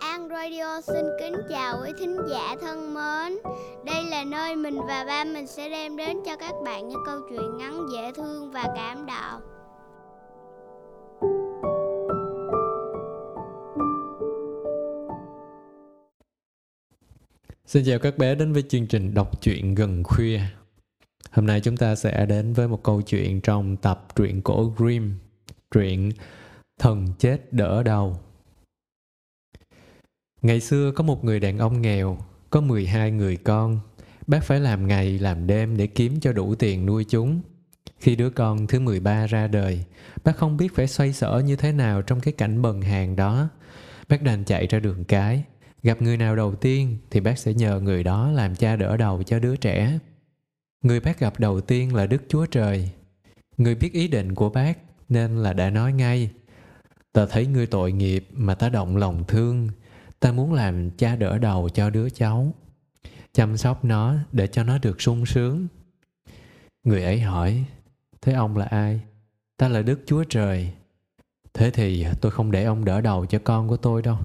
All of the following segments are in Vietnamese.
An Radio xin kính chào quý thính giả thân mến. Đây là nơi mình và ba mình sẽ đem đến cho các bạn những câu chuyện ngắn, dễ thương và cảm động. Xin chào các bé đến với chương trình đọc truyện gần khuya. Hôm nay chúng ta sẽ đến với một câu chuyện trong tập truyện cổ Grimm, truyện Thần chết đỡ đầu. Ngày xưa có một người đàn ông nghèo, có 12 người con. Bác phải làm ngày làm đêm để kiếm cho đủ tiền nuôi chúng. Khi đứa con thứ 13 ra đời, bác không biết phải xoay sở như thế nào trong cái cảnh bần hàng đó. Bác đành chạy ra đường cái. Gặp người nào đầu tiên thì bác sẽ nhờ người đó làm cha đỡ đầu cho đứa trẻ. Người bác gặp đầu tiên là Đức Chúa Trời. Người biết ý định của bác nên là đã nói ngay. Ta thấy ngươi tội nghiệp mà ta động lòng thương, ta muốn làm cha đỡ đầu cho đứa cháu chăm sóc nó để cho nó được sung sướng người ấy hỏi, thế ông là ai ta là đức chúa trời thế thì tôi không để ông đỡ đầu cho con của tôi đâu,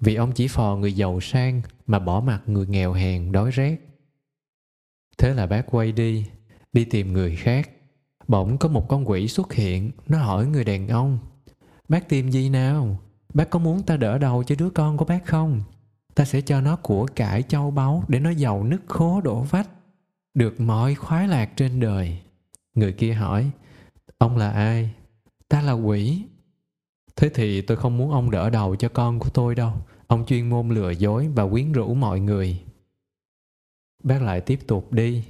vì ông chỉ phò người giàu sang mà bỏ mặt người nghèo hèn đói rét thế là bác quay đi đi tìm người khác bỗng có một con quỷ xuất hiện nó hỏi người đàn ông bác tìm gì nào Bác có muốn ta đỡ đầu cho đứa con của bác không? Ta sẽ cho nó của cải châu báu để nó giàu nứt khố đổ vách. Được mọi khoái lạc trên đời. Người kia hỏi, ông là ai? Ta là quỷ. Thế thì tôi không muốn ông đỡ đầu cho con của tôi đâu. Ông chuyên môn lừa dối và quyến rũ mọi người. Bác lại tiếp tục đi.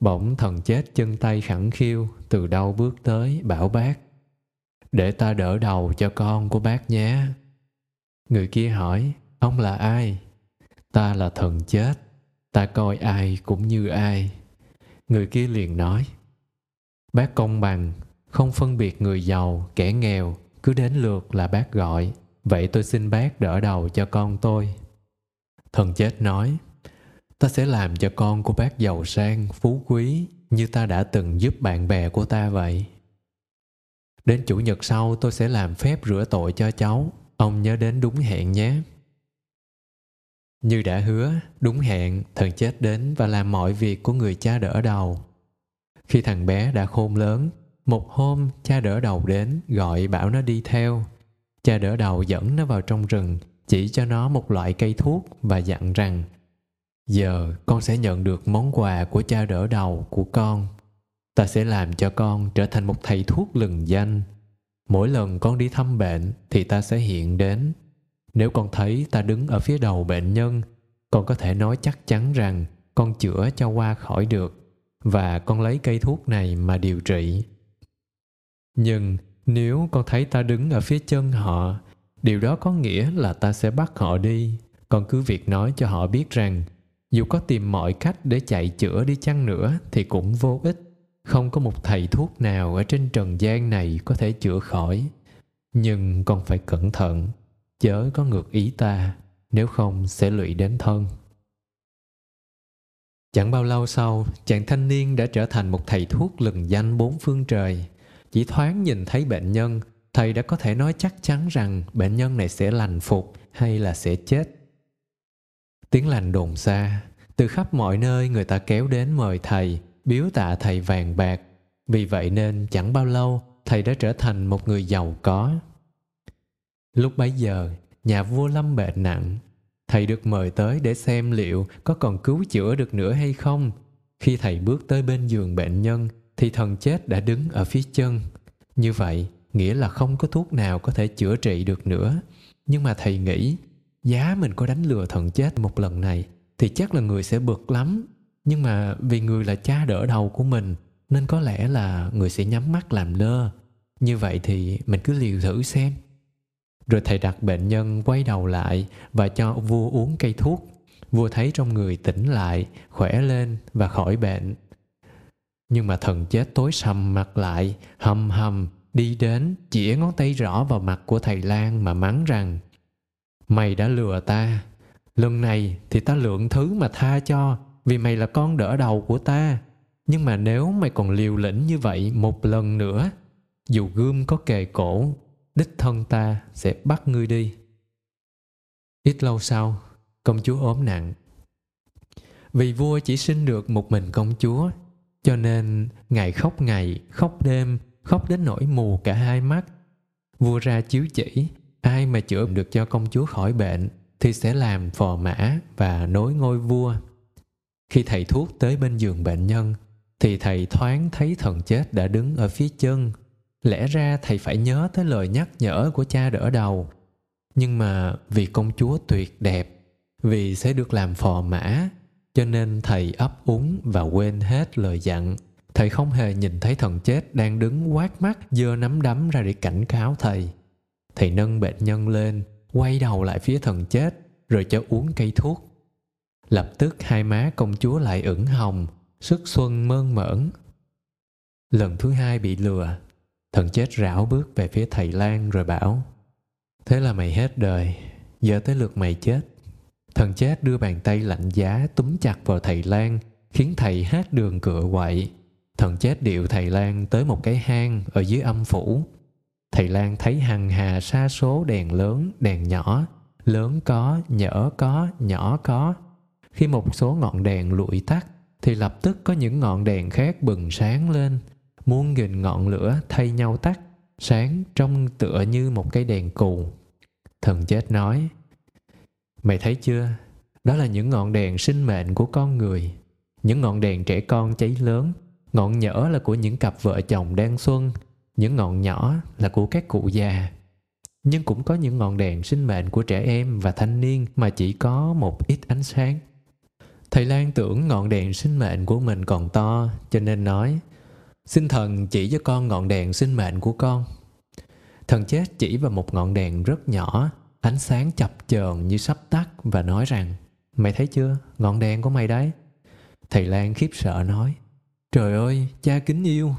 Bỗng thần chết chân tay khẳng khiêu từ đâu bước tới bảo bác. Để ta đỡ đầu cho con của bác nhé. Người kia hỏi, ông là ai? Ta là thần chết, ta coi ai cũng như ai. Người kia liền nói, bác công bằng, không phân biệt người giàu, kẻ nghèo, cứ đến lượt là bác gọi. Vậy tôi xin bác đỡ đầu cho con tôi. Thần chết nói, ta sẽ làm cho con của bác giàu sang, phú quý như ta đã từng giúp bạn bè của ta vậy. Đến chủ nhật sau tôi sẽ làm phép rửa tội cho cháu Ông nhớ đến đúng hẹn nhé. Như đã hứa, đúng hẹn, thần chết đến và làm mọi việc của người cha đỡ đầu. Khi thằng bé đã khôn lớn, một hôm cha đỡ đầu đến gọi bảo nó đi theo. Cha đỡ đầu dẫn nó vào trong rừng, chỉ cho nó một loại cây thuốc và dặn rằng Giờ con sẽ nhận được món quà của cha đỡ đầu của con. Ta sẽ làm cho con trở thành một thầy thuốc lừng danh. Mỗi lần con đi thăm bệnh thì ta sẽ hiện đến. Nếu con thấy ta đứng ở phía đầu bệnh nhân, con có thể nói chắc chắn rằng con chữa cho qua khỏi được và con lấy cây thuốc này mà điều trị. Nhưng nếu con thấy ta đứng ở phía chân họ, điều đó có nghĩa là ta sẽ bắt họ đi. Con cứ việc nói cho họ biết rằng dù có tìm mọi cách để chạy chữa đi chăng nữa thì cũng vô ích. Không có một thầy thuốc nào ở trên trần gian này có thể chữa khỏi. Nhưng còn phải cẩn thận, chớ có ngược ý ta, nếu không sẽ lụy đến thân. Chẳng bao lâu sau, chàng thanh niên đã trở thành một thầy thuốc lừng danh bốn phương trời. Chỉ thoáng nhìn thấy bệnh nhân, thầy đã có thể nói chắc chắn rằng bệnh nhân này sẽ lành phục hay là sẽ chết tiếng lành đồn xa. Từ khắp mọi nơi người ta kéo đến mời thầy, biếu tạ thầy vàng bạc. Vì vậy nên chẳng bao lâu, thầy đã trở thành một người giàu có. Lúc bấy giờ, nhà vua lâm bệnh nặng. Thầy được mời tới để xem liệu có còn cứu chữa được nữa hay không. Khi thầy bước tới bên giường bệnh nhân, thì thần chết đã đứng ở phía chân. Như vậy, nghĩa là không có thuốc nào có thể chữa trị được nữa. Nhưng mà thầy nghĩ giá mình có đánh lừa thần chết một lần này thì chắc là người sẽ bực lắm. Nhưng mà vì người là cha đỡ đầu của mình, nên có lẽ là người sẽ nhắm mắt làm lơ. Như vậy thì mình cứ liều thử xem. Rồi thầy đặt bệnh nhân quay đầu lại và cho vua uống cây thuốc. Vua thấy trong người tỉnh lại, khỏe lên và khỏi bệnh. Nhưng mà thần chết tối sầm mặt lại, hầm hầm đi đến, chĩa ngón tay rõ vào mặt của thầy lan mà mắng rằng mày đã lừa ta. Lần này thì ta lượng thứ mà tha cho, vì mày là con đỡ đầu của ta. Nhưng mà nếu mày còn liều lĩnh như vậy một lần nữa, dù gươm có kề cổ, đích thân ta sẽ bắt ngươi đi. Ít lâu sau, công chúa ốm nặng. Vì vua chỉ sinh được một mình công chúa, cho nên ngài khóc ngày, khóc đêm, khóc đến nỗi mù cả hai mắt. Vua ra chiếu chỉ ai mà chữa được cho công chúa khỏi bệnh thì sẽ làm phò mã và nối ngôi vua. Khi thầy thuốc tới bên giường bệnh nhân, thì thầy thoáng thấy thần chết đã đứng ở phía chân. Lẽ ra thầy phải nhớ tới lời nhắc nhở của cha đỡ đầu. Nhưng mà vì công chúa tuyệt đẹp, vì sẽ được làm phò mã, cho nên thầy ấp úng và quên hết lời dặn. Thầy không hề nhìn thấy thần chết đang đứng quát mắt giơ nắm đấm ra để cảnh cáo thầy thầy nâng bệnh nhân lên, quay đầu lại phía thần chết, rồi cho uống cây thuốc. Lập tức hai má công chúa lại ửng hồng, sức xuân mơn mởn. Lần thứ hai bị lừa, thần chết rảo bước về phía thầy lan rồi bảo, thế là mày hết đời, giờ tới lượt mày chết. Thần chết đưa bàn tay lạnh giá túm chặt vào thầy lan, khiến thầy hát đường cựa quậy. Thần chết điệu thầy lan tới một cái hang ở dưới âm phủ thầy lan thấy hằng hà sa số đèn lớn, đèn nhỏ, lớn có, nhỡ có, nhỏ có. Khi một số ngọn đèn lụi tắt, thì lập tức có những ngọn đèn khác bừng sáng lên. Muôn nghìn ngọn lửa thay nhau tắt, sáng trông tựa như một cái đèn cù. Thần chết nói, mày thấy chưa? Đó là những ngọn đèn sinh mệnh của con người. Những ngọn đèn trẻ con cháy lớn, ngọn nhỡ là của những cặp vợ chồng đang xuân những ngọn nhỏ là của các cụ già. Nhưng cũng có những ngọn đèn sinh mệnh của trẻ em và thanh niên mà chỉ có một ít ánh sáng. Thầy lan tưởng ngọn đèn sinh mệnh của mình còn to, cho nên nói, xin thần chỉ cho con ngọn đèn sinh mệnh của con. Thần chết chỉ vào một ngọn đèn rất nhỏ, ánh sáng chập chờn như sắp tắt và nói rằng, mày thấy chưa, ngọn đèn của mày đấy. Thầy lan khiếp sợ nói, trời ơi, cha kính yêu,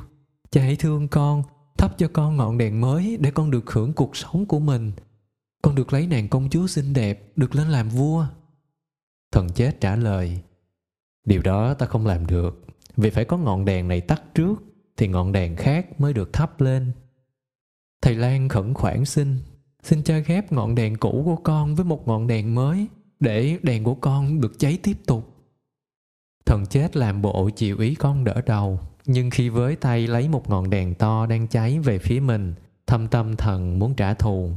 cha hãy thương con thắp cho con ngọn đèn mới để con được hưởng cuộc sống của mình. Con được lấy nàng công chúa xinh đẹp, được lên làm vua. Thần chết trả lời, điều đó ta không làm được. Vì phải có ngọn đèn này tắt trước, thì ngọn đèn khác mới được thắp lên. Thầy lan khẩn khoản xin xin cho ghép ngọn đèn cũ của con với một ngọn đèn mới, để đèn của con được cháy tiếp tục. Thần chết làm bộ chịu ý con đỡ đầu nhưng khi với tay lấy một ngọn đèn to đang cháy về phía mình, thâm tâm thần muốn trả thù.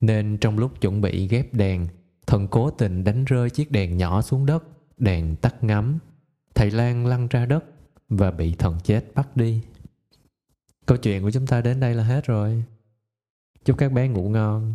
Nên trong lúc chuẩn bị ghép đèn, thần cố tình đánh rơi chiếc đèn nhỏ xuống đất, đèn tắt ngắm thầy lan lăn ra đất và bị thần chết bắt đi. Câu chuyện của chúng ta đến đây là hết rồi. Chúc các bé ngủ ngon.